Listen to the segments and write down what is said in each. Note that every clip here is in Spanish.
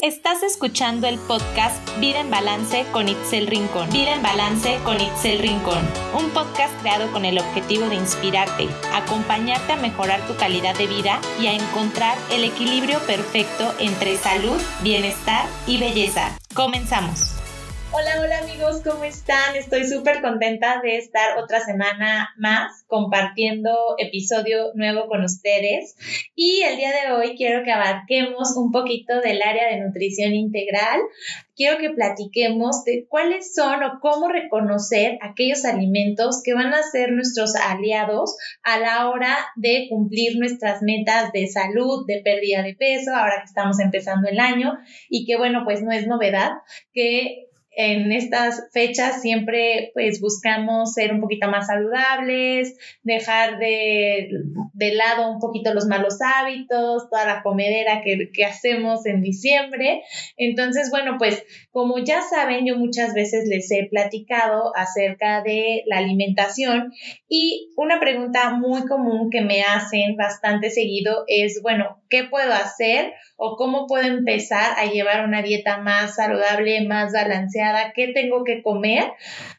Estás escuchando el podcast Vida en Balance con Itzel Rincón. Vida en Balance con Itzel Rincón. Un podcast creado con el objetivo de inspirarte, acompañarte a mejorar tu calidad de vida y a encontrar el equilibrio perfecto entre salud, bienestar y belleza. Comenzamos. Hola, hola amigos, ¿cómo están? Estoy súper contenta de estar otra semana más compartiendo episodio nuevo con ustedes. Y el día de hoy quiero que abarquemos un poquito del área de nutrición integral. Quiero que platiquemos de cuáles son o cómo reconocer aquellos alimentos que van a ser nuestros aliados a la hora de cumplir nuestras metas de salud, de pérdida de peso, ahora que estamos empezando el año y que bueno, pues no es novedad que en estas fechas siempre pues buscamos ser un poquito más saludables, dejar de, lado un poquito los malos hábitos, toda la comedera que, que hacemos en diciembre. Entonces, bueno, pues como ya saben, yo muchas veces les he platicado acerca de la alimentación y una pregunta muy común que me hacen bastante seguido es, bueno, ¿qué puedo hacer o cómo puedo empezar a llevar una dieta más saludable, más balanceada? ¿Qué tengo que comer?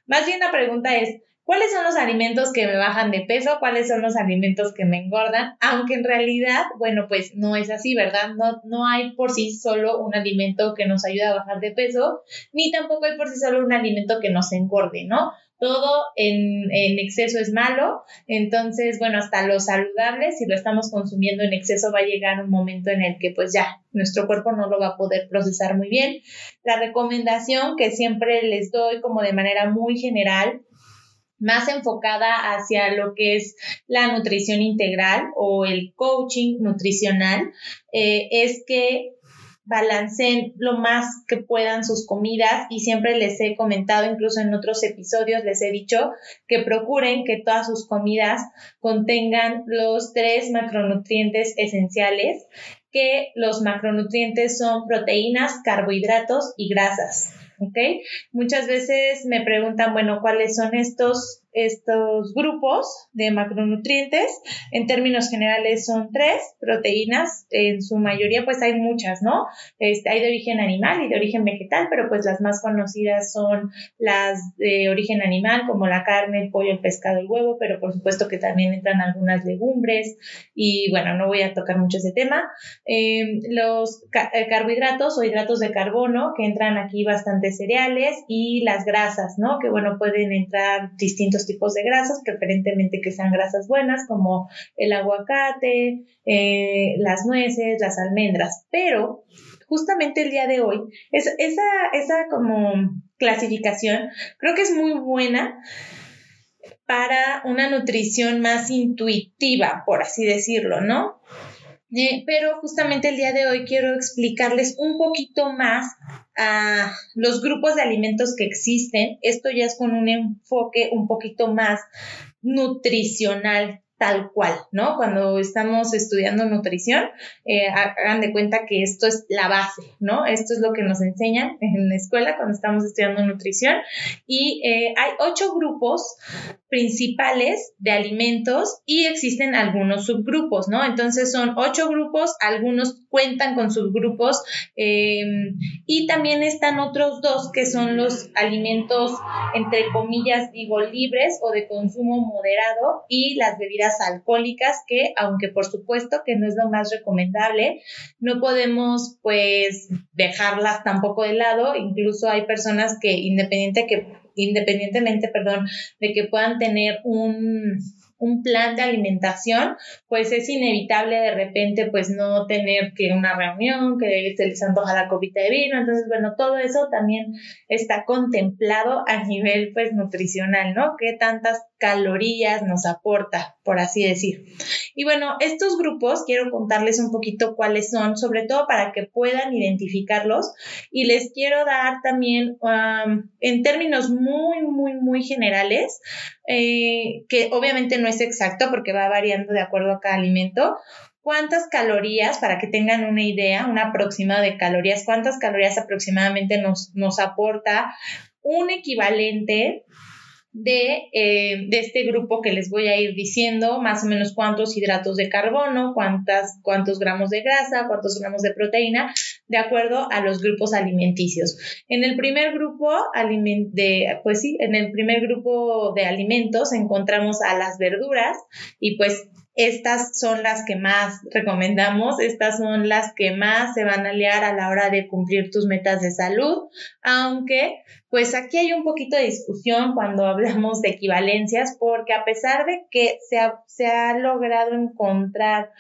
Más bien la pregunta es, ¿cuáles son los alimentos que me bajan de peso? ¿Cuáles son los alimentos que me engordan? Aunque en realidad, bueno, pues no es así, ¿verdad? No, no hay por sí solo un alimento que nos ayude a bajar de peso, ni tampoco hay por sí solo un alimento que nos engorde, ¿no? Todo en, exceso es malo, entonces, bueno, hasta lo saludable, si lo estamos consumiendo en exceso, va a llegar un momento en el que pues ya nuestro cuerpo no lo va a poder procesar muy bien. La recomendación que siempre les doy como de manera muy general más enfocada hacia lo que es la nutrición integral o el coaching nutricional, eh, es que balanceen lo más que puedan sus comidas y siempre les he comentado, incluso en otros episodios les he dicho que procuren que todas sus comidas contengan los tres macronutrientes esenciales, que los macronutrientes son proteínas, carbohidratos y grasas. ¿ok? Muchas veces me preguntan, bueno, ¿cuáles son estos estos grupos de macronutrientes. En términos generales son tres proteínas, en su mayoría pues hay muchas, ¿no? Este, hay de origen animal y de origen vegetal, pero pues las más conocidas son las de origen animal como la carne, el pollo, el pescado, el huevo, pero por supuesto que también entran algunas legumbres y bueno, no voy a tocar mucho ese tema. Em, los eh, carbohidratos o hidratos de carbono, que entran aquí bastantes cereales y las grasas, ¿no? Que bueno, pueden entrar distintos tipos de grasas, preferentemente que sean grasas buenas como el aguacate, eh, las nueces, las almendras, pero justamente el día de hoy, es, esa, esa como clasificación creo que es muy buena para una nutrición más intuitiva, por así decirlo, ¿no? Eh, pero justamente el día de hoy quiero explicarles un poquito más a los grupos de alimentos que existen. Esto ya es con un enfoque un poquito más nutricional tal cual, ¿no? Cuando estamos estudiando nutrición, eh, hagan de cuenta que esto es la base, ¿no? Esto es lo que nos enseñan en la escuela cuando estamos estudiando nutrición. Y eh, hay ocho grupos principales de alimentos y existen algunos subgrupos, ¿no? Entonces son ocho grupos, algunos cuentan con subgrupos em, y también están otros dos que son los alimentos, entre comillas, digo, libres o de consumo moderado y las bebidas alcohólicas que, aunque por supuesto que no es lo más recomendable, no podemos pues dejarlas tampoco de lado, incluso hay personas que independiente que independientemente, perdón, de que puedan tener un, un plan de alimentación, pues es inevitable de repente pues no tener que una reunión, que se les antoja la copita de vino, entonces bueno, todo eso también está contemplado a nivel pues nutricional, ¿no? ¿Qué tantas calorías nos aporta, por así decir? Y bueno, estos grupos quiero contarles un poquito cuáles son, sobre todo para que puedan identificarlos y les quiero dar también en términos muy, muy, muy generales, eh, que obviamente no es exacto porque va variando de acuerdo a cada alimento, cuántas calorías, para que tengan una idea, una próxima de calorías, cuántas calorías aproximadamente nos, nos aporta un equivalente de, eh, de, este grupo que les voy a ir diciendo, más o menos cuántos hidratos de carbono, cuántas, cuántos gramos de grasa, cuántos gramos de proteína, de acuerdo a los grupos alimenticios. En el primer grupo de, pues sí, en el primer grupo de alimentos encontramos a las verduras y pues estas son las que más recomendamos, estas son las que más se van a aliar a la hora de cumplir tus metas de salud, aunque pues aquí hay un poquito de discusión cuando hablamos de equivalencias, porque a pesar de que se ha, se ha logrado encontrar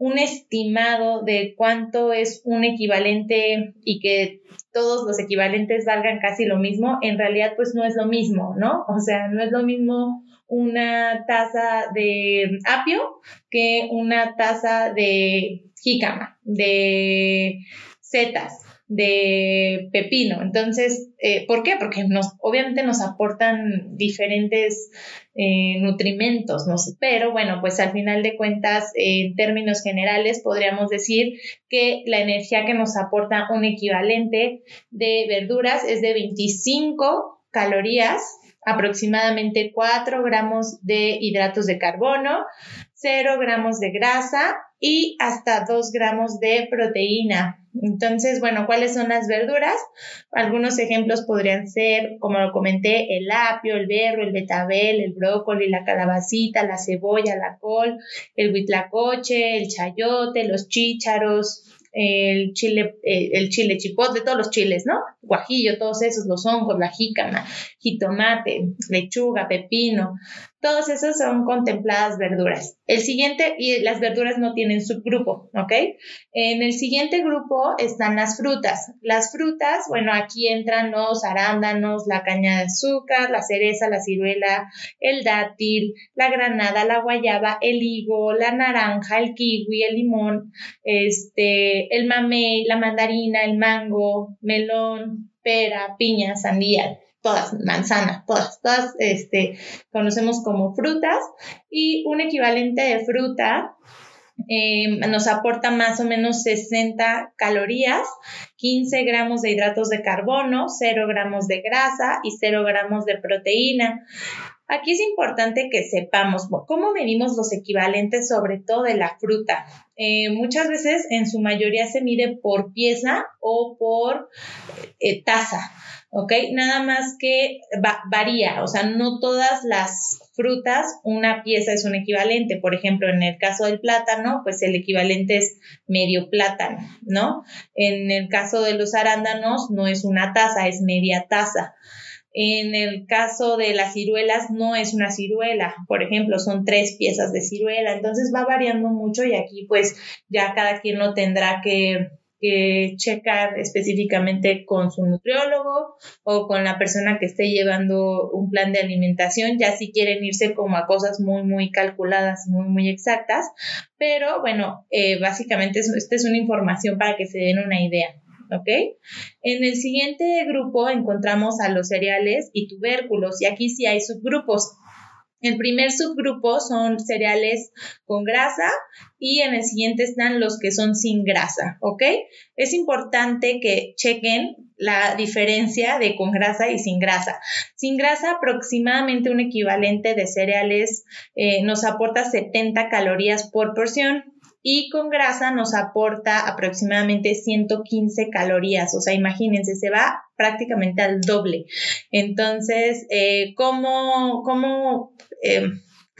un estimado de cuánto es un equivalente y que todos los equivalentes valgan casi lo mismo, en realidad pues no es lo mismo, ¿no? O sea, no es lo mismo una taza de apio que una taza de jícama, de setas, de pepino. Entonces, eh, ¿por qué? Porque nos, obviamente nos aportan diferentes eh, nutrimentos, ¿no? pero bueno, pues al final de cuentas, en términos generales, podríamos decir que la energía que nos aporta un equivalente de verduras es de 25 calorías aproximadamente 4 gramos de hidratos de carbono, 0 gramos de grasa y hasta 2 gramos de proteína. Entonces, bueno, ¿cuáles son las verduras? Algunos ejemplos podrían ser, como lo comenté, el apio, el berro, el betabel, el brócoli, la calabacita, la cebolla, la col, el huitlacoche, el chayote, los chícharos, el chile, eh, el chile chipotle, todos los chiles, ¿no? Guajillo, todos esos, los hongos, la jícama, jitomate, lechuga, pepino, todos esos son contempladas verduras. El siguiente, y las verduras no tienen subgrupo, ¿ok? En el siguiente grupo están las frutas. Las frutas, bueno, aquí entran los arándanos, la caña de azúcar, la cereza, la ciruela, el dátil, la granada, la guayaba, el higo, la naranja, el kiwi, el limón, este, el mamey, la mandarina, el mango, melón, pera, piña, sandía todas, manzanas, todas, todas este, conocemos como frutas y un equivalente de fruta em, nos aporta más o menos 60 calorías, 15 gramos de hidratos de carbono, 0 gramos de grasa y 0 gramos de proteína. Aquí es importante que sepamos cómo medimos los equivalentes, sobre todo de la fruta. Eh, muchas veces, en su mayoría, se mide por pieza o por eh, taza. ¿Ok? Nada más que varía, o sea, no todas las frutas, una pieza es un equivalente. Por ejemplo, en el caso del plátano, pues el equivalente es medio plátano, ¿no? En el caso de los arándanos, no es una taza, es media taza. En el caso de las ciruelas, no es una ciruela, por ejemplo, son tres piezas de ciruela, entonces va variando mucho y aquí pues ya cada quien lo tendrá que que checar específicamente con su nutriólogo o con la persona que esté llevando un plan de alimentación, ya si quieren irse como a cosas muy, muy calculadas, muy, muy exactas. Pero bueno, eh, básicamente esta es una información para que se den una idea. ¿ok? En el siguiente grupo encontramos a los cereales y tubérculos y aquí sí hay subgrupos. El primer subgrupo son cereales con grasa y en el siguiente están los que son sin grasa, ¿ok? Es importante que chequen la diferencia de con grasa y sin grasa. Sin grasa, aproximadamente un equivalente de cereales eh, nos aporta 70 calorías por porción y con grasa nos aporta aproximadamente 115 calorías, o sea, imagínense, se va prácticamente al doble. Entonces, eh, ¿cómo, cómo eh,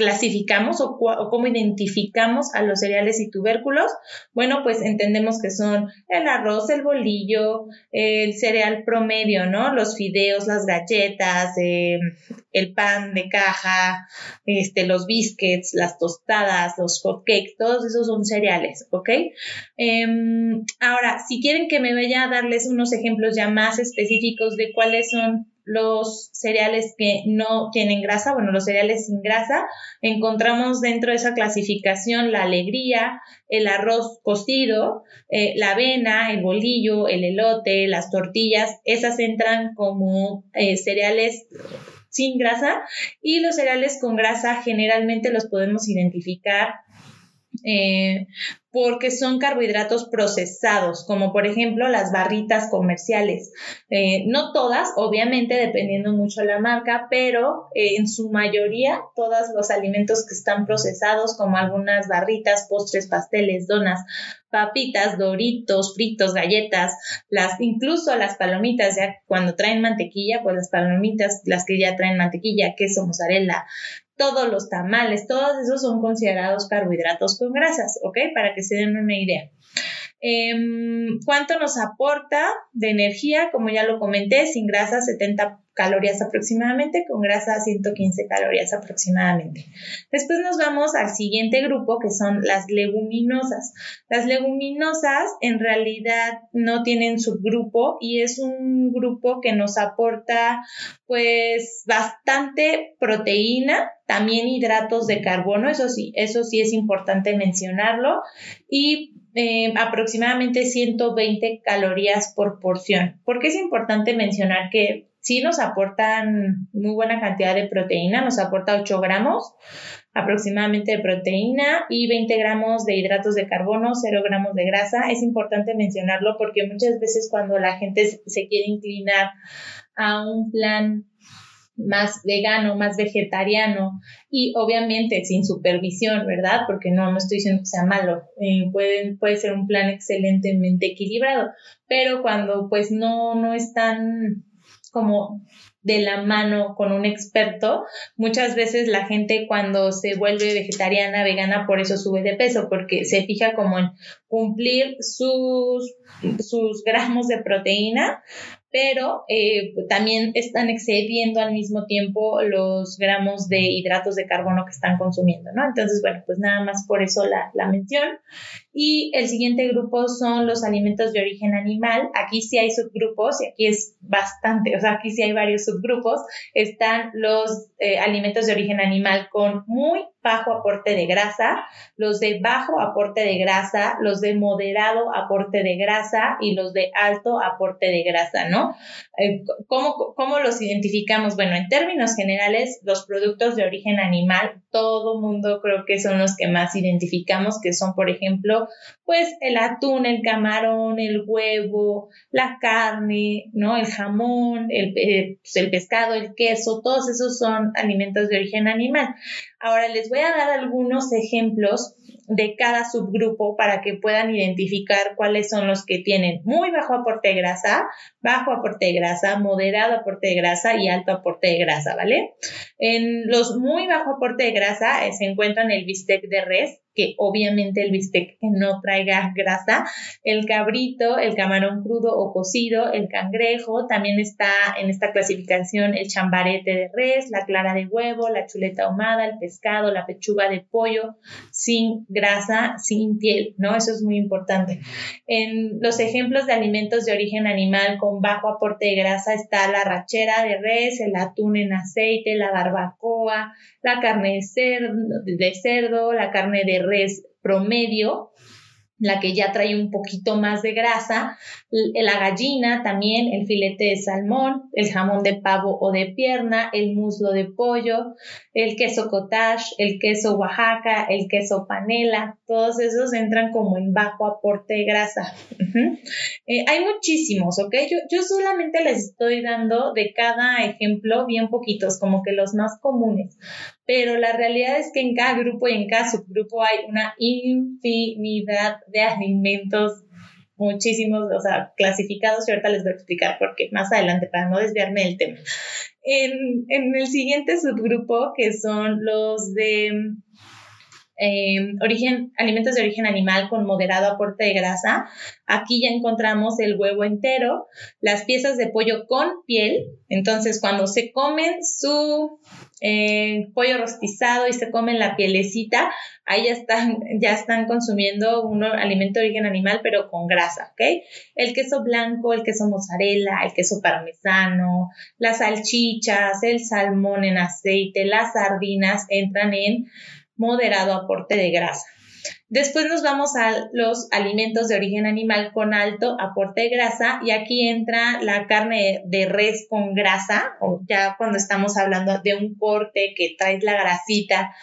clasificamos o, cómo identificamos a los cereales y tubérculos? Bueno, pues entendemos que son el arroz, el bolillo, el cereal promedio, ¿no? Los fideos, las galletas, eh, el pan de caja, este, los biscuits, las tostadas, los hotcakes, todos esos son cereales, ¿ok? Em, ahora, si quieren que me vaya a darles unos ejemplos ya más específicos de cuáles son los cereales que no tienen grasa, bueno, los cereales sin grasa, encontramos dentro de esa clasificación la alegría, el arroz cocido, eh, la avena, el bolillo, el elote, las tortillas, esas entran como eh, cereales sin grasa y los cereales con grasa generalmente los podemos identificar eh, porque son carbohidratos procesados, como por ejemplo las barritas comerciales. Eh, no todas, obviamente, dependiendo mucho la marca, pero eh, en su mayoría todos los alimentos que están procesados, como algunas barritas, postres, pasteles, donas, papitas, doritos, fritos, galletas, las, incluso las palomitas, ya cuando traen mantequilla, pues las palomitas, las que ya traen mantequilla, queso, mozzarella, todos los tamales, todos esos son considerados carbohidratos con grasas, ¿ok? Para que se den una idea. Em, ¿Cuánto nos aporta de energía? Como ya lo comenté, sin grasa 70 calorías aproximadamente, con grasa 115 calorías aproximadamente. Después nos vamos al siguiente grupo que son las leguminosas. Las leguminosas en realidad no tienen subgrupo y es un grupo que nos aporta pues bastante proteína, también hidratos de carbono, eso sí, eso sí es importante mencionarlo y eh, aproximadamente 120 calorías por porción. ¿Por qué es importante mencionar que sí nos aportan muy buena cantidad de proteína? Nos aporta 8 gramos aproximadamente de proteína y 20 gramos de hidratos de carbono, 0 gramos de grasa. Es importante mencionarlo porque muchas veces cuando la gente se quiere inclinar a un plan más vegano, más vegetariano y obviamente sin supervisión, ¿verdad? Porque no, no estoy diciendo que sea malo, eh, puede, puede ser un plan excelentemente equilibrado, pero cuando pues no, no están como de la mano con un experto, muchas veces la gente cuando se vuelve vegetariana, vegana, por eso sube de peso, porque se fija como en cumplir sus, sus gramos de proteína, pero eh, también están excediendo al mismo tiempo los gramos de hidratos de carbono que están consumiendo, ¿no? Entonces, bueno, pues nada más por eso la, la mención. Y el siguiente grupo son los alimentos de origen animal. Aquí sí hay subgrupos y aquí es bastante, o sea, aquí sí hay varios subgrupos. Están los eh, alimentos de origen animal con muy bajo aporte de grasa, los de bajo aporte de grasa, los de moderado aporte de grasa y los de alto aporte de grasa, ¿no? Eh, ¿cómo, ¿Cómo los identificamos? Bueno, en términos generales, los productos de origen animal, todo mundo creo que son los que más identificamos, que son, por ejemplo, pues el atún, el camarón, el huevo, la carne, ¿no? El jamón, el, eh, pues, el pescado, el queso, todos esos son alimentos de origen animal. Ahora les voy a dar algunos ejemplos de cada subgrupo para que puedan identificar cuáles son los que tienen muy bajo aporte de grasa, bajo aporte de grasa, moderado aporte de grasa y alto aporte de grasa, ¿vale? En los muy bajo aporte de grasa eh, se encuentran el bistec de res, que obviamente el bistec que no traiga grasa, el cabrito, el camarón crudo o cocido, el cangrejo, también está en esta clasificación el chambarete de res, la clara de huevo, la chuleta ahumada, el pescado, la pechuga de pollo, sin grasa, sin piel, ¿no? Eso es muy importante. En los ejemplos de alimentos de origen animal con bajo aporte de grasa está la rachera de res, el atún en aceite, la barbacoa, la carne cerdo, de cerdo la carne de res promedio, la que ya trae un poquito más de grasa, la gallina también, el filete de salmón, el jamón de pavo o de pierna, el muslo de pollo, el queso cottage, el queso Oaxaca, el queso panela, todos esos entran como en bajo aporte de grasa. Eh, hay muchísimos, ¿ok? Yo, yo solamente les estoy dando de cada ejemplo bien poquitos, como que los más comunes, pero la realidad es que en cada grupo y en cada subgrupo hay una infinidad de alimentos muchísimos, o sea, clasificados y ahorita les voy a explicar por qué más adelante para no desviarme del tema. En, en el siguiente subgrupo, que son los de eh, origen, alimentos de origen animal con moderado aporte de grasa. Aquí ya encontramos el huevo entero, las piezas de pollo con piel. Entonces, cuando se comen su eh, pollo rostizado y se comen la pielecita, ahí ya están, ya están consumiendo un alimento de origen animal, pero con grasa, ¿ok? El queso blanco, el queso mozzarella, el queso parmesano, las salchichas, el salmón en aceite, las sardinas entran en moderado aporte de grasa. Después nos vamos a los alimentos de origen animal con alto aporte de grasa y aquí entra la carne de res con grasa, o ya cuando estamos hablando de un corte que trae la grasita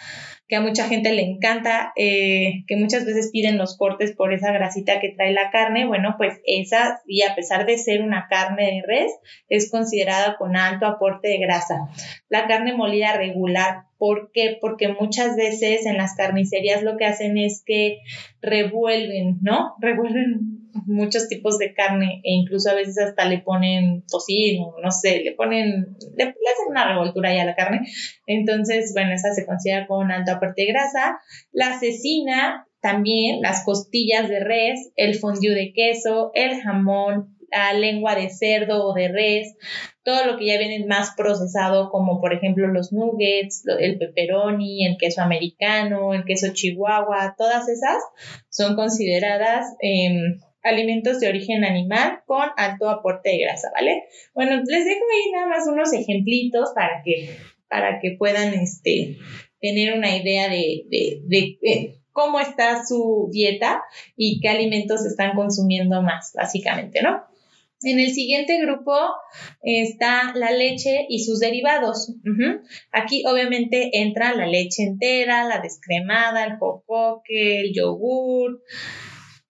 que a mucha gente le encanta, eh, que muchas veces piden los cortes por esa grasita que trae la carne, bueno, pues esa, y a pesar de ser una carne de res, es considerada con alto aporte de grasa. La carne molida regular, ¿por qué? Porque muchas veces en las carnicerías lo que hacen es que revuelven, ¿no? Revuelven muchos tipos de carne e incluso a veces hasta le ponen tocino, no sé, le ponen, le, hacen una revoltura ya a la carne. Entonces, bueno, esa se considera con alto aporte de grasa. La cecina, también las costillas de res, el fondue de queso, el jamón, la lengua de cerdo o de res, todo lo que ya viene más procesado, como por ejemplo los nuggets, el pepperoni, el queso americano, el queso chihuahua, todas esas son consideradas em, alimentos de origen animal con alto aporte de grasa, ¿vale? Bueno, les dejo ahí nada más unos ejemplitos para que, para que puedan este, tener una idea de, de, cómo está su dieta y qué alimentos están consumiendo más, básicamente, ¿no? En el siguiente grupo está la leche y sus derivados. Aquí obviamente entra la leche entera, la descremada, el jocoque, el yogur,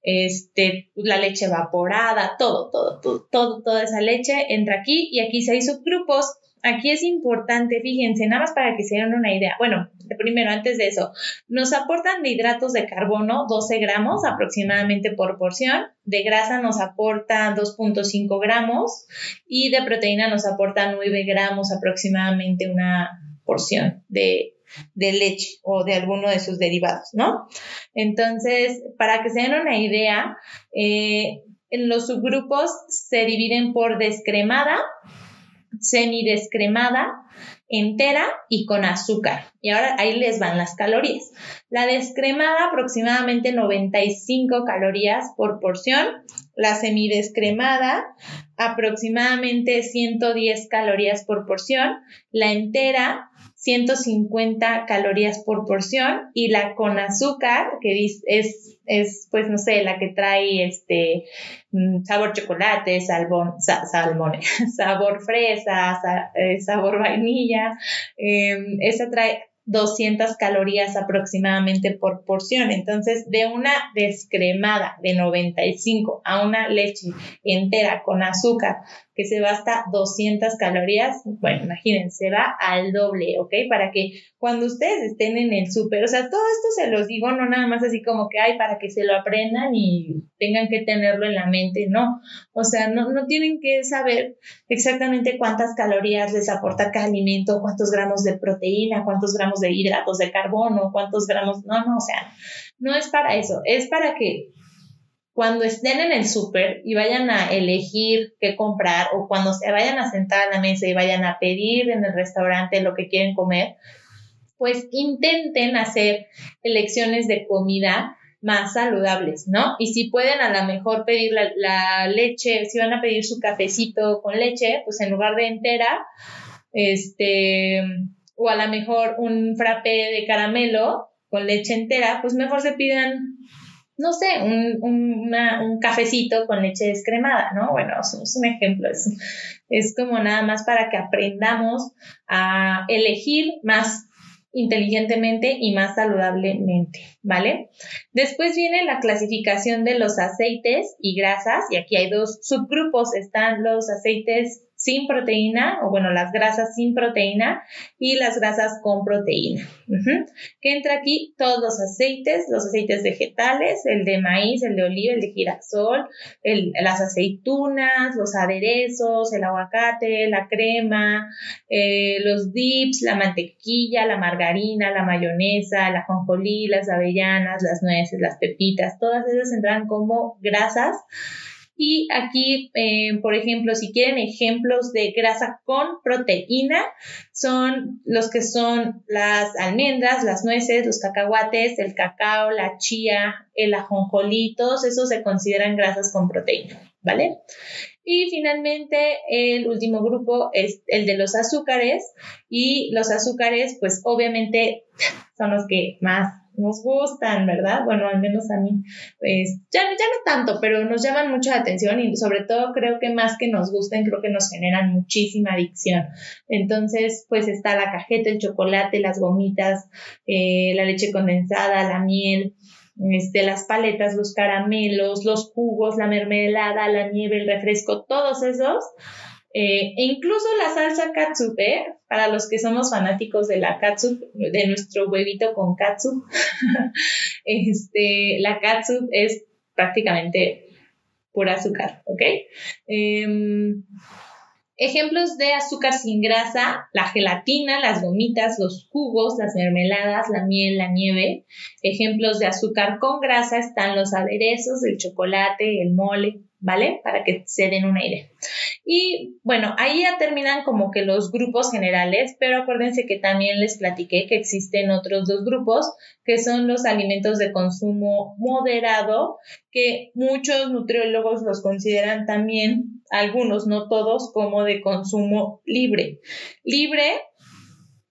este, la leche evaporada, todo, todo, todo, todo, toda esa leche entra aquí y aquí hay subgrupos. Aquí es importante, fíjense, nada más para que se den una idea. Bueno, primero, antes de eso, nos aportan de hidratos de carbono 12 gramos aproximadamente por porción, de grasa nos aporta 2.5 gramos y de proteína nos aporta 9 gramos aproximadamente una porción de de leche o de alguno de sus derivados, ¿no? Entonces, para que se den una idea, eh, en los subgrupos se dividen por descremada, semidescremada, entera y con azúcar. Y ahora ahí les van las calorías. La descremada aproximadamente 95 calorías por porción, la semidescremada aproximadamente 110 calorías por porción, la entera 150 calorías por porción y la con azúcar, que es, es pues no sé, la que trae este mm, sabor chocolate, salmón, salmón sabor fresa, eh, sabor vainilla, em, esa trae 200 calorías aproximadamente por porción. Entonces, de una descremada de 95 a una leche entera con azúcar que se va hasta 200 calorías, bueno, imagínense, va al doble, ¿ok? Para que cuando ustedes estén en el súper, o sea, todo esto se los digo, no nada más así como que hay para que se lo aprendan y tengan que tenerlo en la mente, no. O sea, no, no tienen que saber exactamente cuántas calorías les aporta cada alimento, cuántos gramos de proteína, cuántos gramos de hidratos de carbono, cuántos gramos, no, no, o sea, no es para eso, es para que cuando estén en el súper y vayan a elegir qué comprar o cuando se vayan a sentar a la mesa y vayan a pedir en el restaurante lo que quieren comer, pues intenten hacer elecciones de comida más saludables, ¿no? Y si pueden a lo mejor pedir la, leche, si van a pedir su cafecito con leche, pues en lugar de entera, este, o a lo mejor un frappé de caramelo con leche entera, pues mejor se pidan no sé, un, un, cafecito con leche descremada, ¿no? Bueno, es, un ejemplo, es, es como nada más para que aprendamos a elegir más inteligentemente y más saludablemente, ¿vale? Después viene la clasificación de los aceites y grasas y aquí hay dos subgrupos, están los aceites sin proteína, o bueno, las grasas sin proteína y las grasas con proteína. Que entra aquí todos los aceites, los aceites vegetales, el de maíz, el de oliva, el de girasol, las aceitunas, los aderezos, el aguacate, la crema, eh, los dips, la mantequilla, la margarina, la mayonesa, la jonjolí, las avellanas, las nueces, las pepitas, todas esas entran como grasas y aquí, eh, por ejemplo, si quieren ejemplos de grasa con proteína, son los que son las almendras, las nueces, los cacahuates, el cacao, la chía, el ajonjolí, todos esos se consideran grasas con proteína, ¿vale? Y finalmente el último grupo es el de los azúcares y los azúcares pues obviamente son los que más nos gustan, ¿verdad? Bueno, al menos a mí, pues ya, no tanto, pero nos llaman mucho la atención y sobre todo creo que más que nos gusten, creo que nos generan muchísima adicción. Entonces, pues está la cajeta, el chocolate, las gomitas, eh, la leche condensada, la miel, este, las paletas, los caramelos, los jugos, la mermelada, la nieve, el refresco, todos esos. Eh, e incluso la salsa katsup, ¿eh? para los que somos fanáticos de la katsup, de nuestro huevito con katsup, este, la katsup es prácticamente pura azúcar, ¿ok? Em, Ejemplos de azúcar sin grasa, la gelatina, las gomitas, los jugos, las mermeladas, la miel, la nieve. Ejemplos de azúcar con grasa están los aderezos, el chocolate, el mole, ¿vale? Para que se den una idea. Y bueno, ahí ya terminan como que los grupos generales, pero acuérdense que también les platiqué que existen otros dos grupos, que son los alimentos de consumo moderado, que muchos nutriólogos los consideran también, algunos, no todos, como de consumo libre. Libre,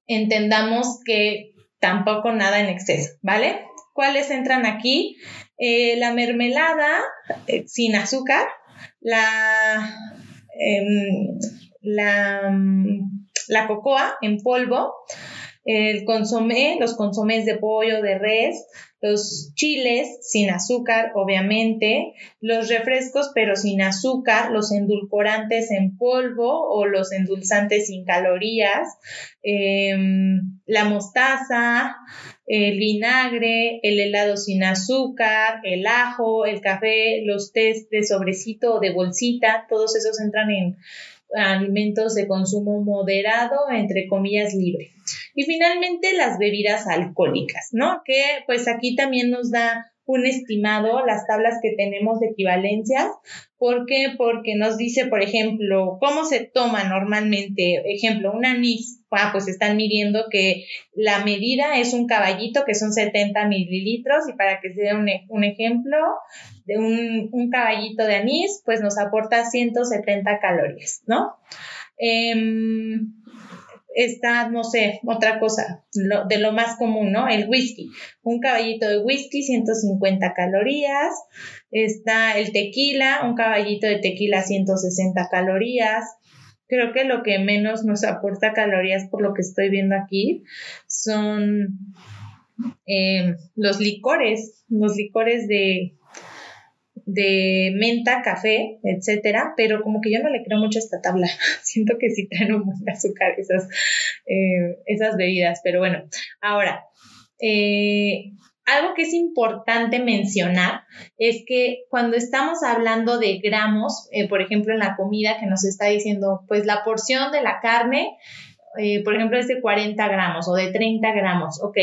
entendamos que tampoco nada en exceso, ¿vale? ¿Cuáles entran aquí? Eh, la mermelada eh, sin azúcar, la, em, la, la cocoa en polvo, el consomé, los consomés de pollo, de res, los chiles sin azúcar, obviamente, los refrescos pero sin azúcar, los endulcorantes en polvo o los endulzantes sin calorías, em, la mostaza, el vinagre, el helado sin azúcar, el ajo, el café, los tés de sobrecito o de bolsita, todos esos entran en alimentos de consumo moderado, entre comillas, libre. Y finalmente las bebidas alcohólicas, ¿no? Que pues aquí también nos da un estimado las tablas que tenemos de equivalencias. ¿Por qué? Porque nos dice, por ejemplo, cómo se toma normalmente, ejemplo, un anís. Ah, pues están midiendo que la medida es un caballito, que son 70 mililitros, y para que se dé un, un ejemplo, de un, un, caballito de anís, pues nos aporta 170 calorías, ¿no? Em, está, no sé, otra cosa, de lo más común, ¿no? El whisky. Un caballito de whisky, 150 calorías. Está el tequila, un caballito de tequila, 160 calorías. Creo que lo que menos nos aporta calorías, por lo que estoy viendo aquí, son eh, los licores, los licores de de menta, café, etcétera, pero como que yo no le creo mucho a esta tabla. Siento que sí traen un buen azúcar esas, eh, esas bebidas, pero bueno, ahora, eh, algo que es importante mencionar es que cuando estamos hablando de gramos, eh, por ejemplo, en la comida que nos está diciendo, pues la porción de la carne eh, por ejemplo, es de 40 gramos o de 30 gramos, ok.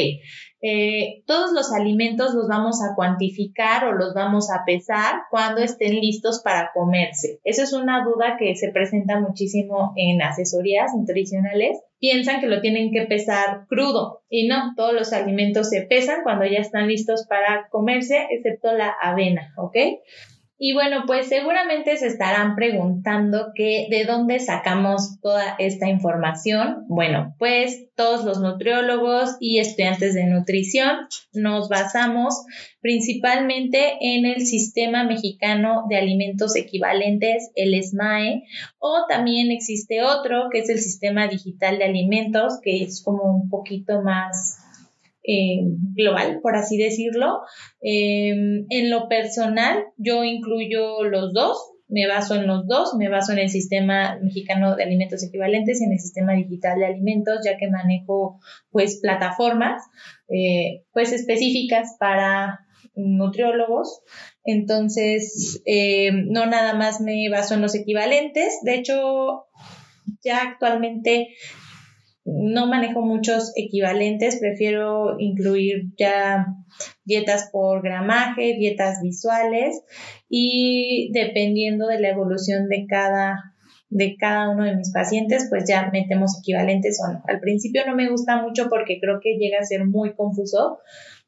Eh, todos los alimentos los vamos a cuantificar o los vamos a pesar cuando estén listos para comerse. Esa es una duda que se presenta muchísimo en asesorías nutricionales. Piensan que lo tienen que pesar crudo y no, todos los alimentos se pesan cuando ya están listos para comerse, excepto la avena, ¿ok? Y bueno, pues seguramente se estarán preguntando que de dónde sacamos toda esta información. Bueno, pues todos los nutriólogos y estudiantes de nutrición nos basamos principalmente en el Sistema Mexicano de Alimentos Equivalentes, el SMAE, o también existe otro que es el Sistema Digital de Alimentos, que es como un poquito más eh, global, por así decirlo. Em, en lo personal, yo incluyo los dos, me baso en los dos, me baso en el sistema mexicano de alimentos equivalentes y en el sistema digital de alimentos, ya que manejo pues plataformas eh, pues específicas para nutriólogos. Entonces, em, no nada más me baso en los equivalentes. De hecho, ya actualmente no manejo muchos equivalentes, prefiero incluir ya dietas por gramaje, dietas visuales y dependiendo de la evolución de cada de cada uno de mis pacientes, pues ya metemos equivalentes o no. Al principio no me gusta mucho porque creo que llega a ser muy confuso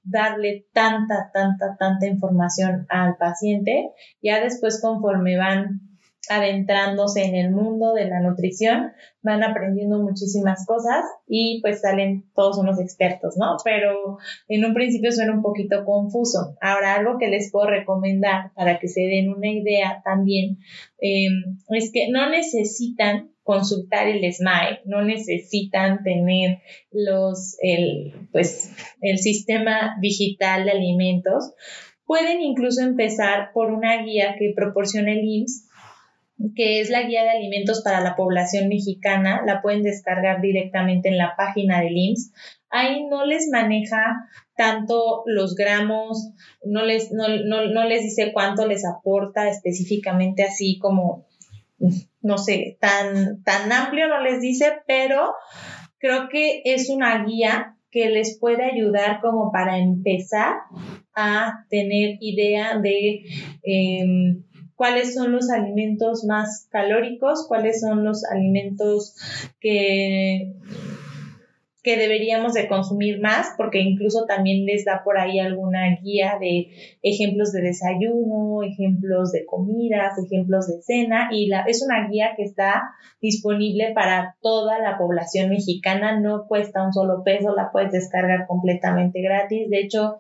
darle tanta, tanta, tanta información al paciente. Ya después conforme van adentrándose en el mundo de la nutrición, van aprendiendo muchísimas cosas y pues salen todos unos expertos, ¿no? Pero en un principio suena un poquito confuso. Ahora, algo que les puedo recomendar para que se den una idea también em, es que no necesitan consultar el SMAE, no necesitan tener los, el, pues, el sistema digital de alimentos. Pueden incluso empezar por una guía que proporciona el IMSS que es la guía de alimentos para la población mexicana, la pueden descargar directamente en la página del IMSS. Ahí no les maneja tanto los gramos, no les, no, no les dice cuánto les aporta específicamente así como, no sé, tan, tan amplio no les dice, pero creo que es una guía que les puede ayudar como para empezar a tener idea de eh, cuáles son los alimentos más calóricos, cuáles son los alimentos que, que deberíamos de consumir más, porque incluso también les da por ahí alguna guía de ejemplos de desayuno, ejemplos de comidas, ejemplos de cena, y la, es una guía que está disponible para toda la población mexicana, no cuesta un solo peso, la puedes descargar completamente gratis, de hecho,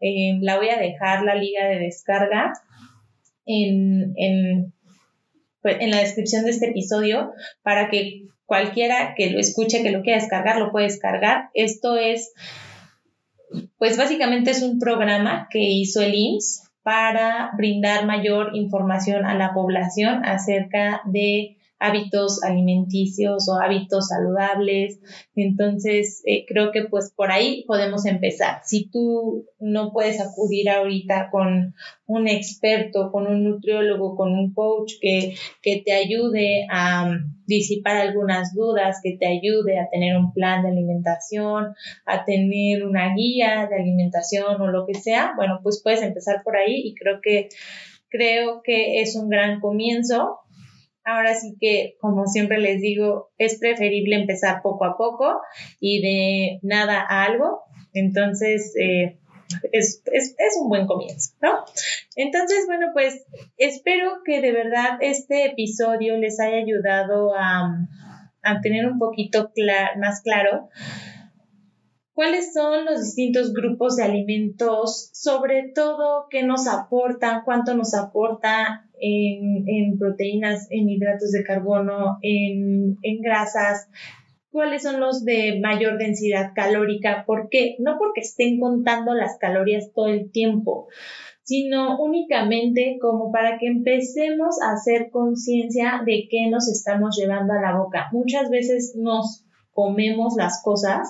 eh, la voy a dejar la liga de descarga en, en, pues, en la descripción de este episodio para que cualquiera que lo escuche, que lo quiera descargar, lo puede descargar. Esto es, pues básicamente es un programa que hizo el IMSS para brindar mayor información a la población acerca de hábitos alimenticios o hábitos saludables. Entonces, eh, creo que pues por ahí podemos empezar. Si tú no puedes acudir ahorita con un experto, con un nutriólogo, con un coach que, que te ayude a disipar algunas dudas, que te ayude a tener un plan de alimentación, a tener una guía de alimentación o lo que sea, bueno, pues puedes empezar por ahí y creo que creo que es un gran comienzo Ahora sí que, como siempre les digo, es preferible empezar poco a poco y de nada a algo. Entonces, eh, es, un buen comienzo, ¿no? Entonces, bueno, pues espero que de verdad este episodio les haya ayudado a, tener un poquito más claro cuáles son los distintos grupos de alimentos, sobre todo qué nos aportan, cuánto nos aporta en, proteínas, en hidratos de carbono, en, grasas, cuáles son los de mayor densidad calórica, ¿por qué? No porque estén contando las calorías todo el tiempo, sino únicamente como para que empecemos a hacer conciencia de qué nos estamos llevando a la boca. Muchas veces nos comemos las cosas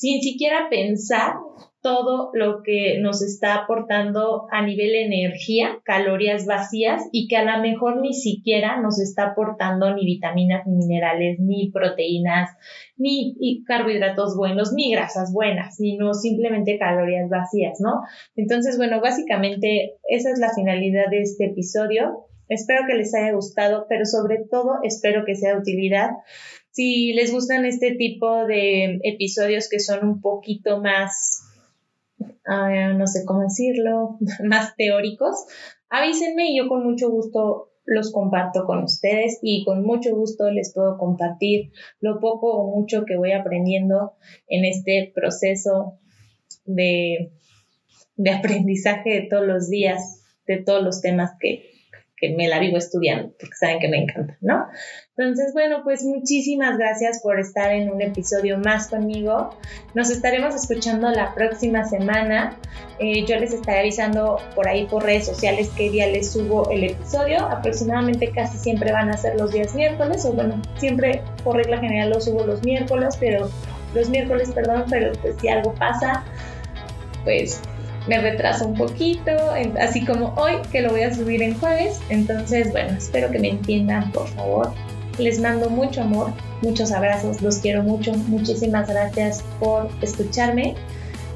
sin siquiera pensar todo lo que nos está aportando a nivel energía, calorías vacías y que a lo mejor ni siquiera nos está aportando ni vitaminas, ni minerales, ni proteínas, ni carbohidratos buenos, ni grasas buenas, sino simplemente calorías vacías, ¿no? Entonces, bueno, básicamente esa es la finalidad de este episodio. Espero que les haya gustado, pero sobre todo espero que sea de utilidad. Si les gustan este tipo de episodios que son un poquito más, no sé cómo decirlo, más teóricos, avísenme y yo con mucho gusto los comparto con ustedes y con mucho gusto les puedo compartir lo poco o mucho que voy aprendiendo en este proceso de, de aprendizaje de todos los días, de todos los temas que, que me la vivo estudiando, porque saben que me encanta, ¿no? Entonces, bueno, pues muchísimas gracias por estar en un episodio más conmigo. Nos estaremos escuchando la próxima semana. Eh, yo les estaré avisando por ahí por redes sociales qué día les subo el episodio. Aproximadamente casi siempre van a ser los días miércoles, o bueno, siempre por regla general lo subo los miércoles, pero los miércoles, perdón, pero pues si algo pasa, pues me retraso un poquito, así como hoy que lo voy a subir en jueves. Entonces, bueno, espero que me entiendan, por favor. Les mando mucho amor, muchos abrazos, los quiero mucho. Muchísimas gracias por escucharme.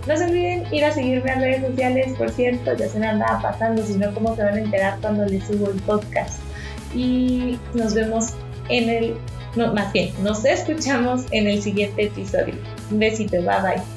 No se olviden ir a seguirme en redes sociales, por cierto, ya se me andaba pasando, si no, ¿cómo se van a enterar cuando les subo el podcast? Y nos vemos en el, no, más bien, nos escuchamos en el siguiente episodio. Un besito, bye bye.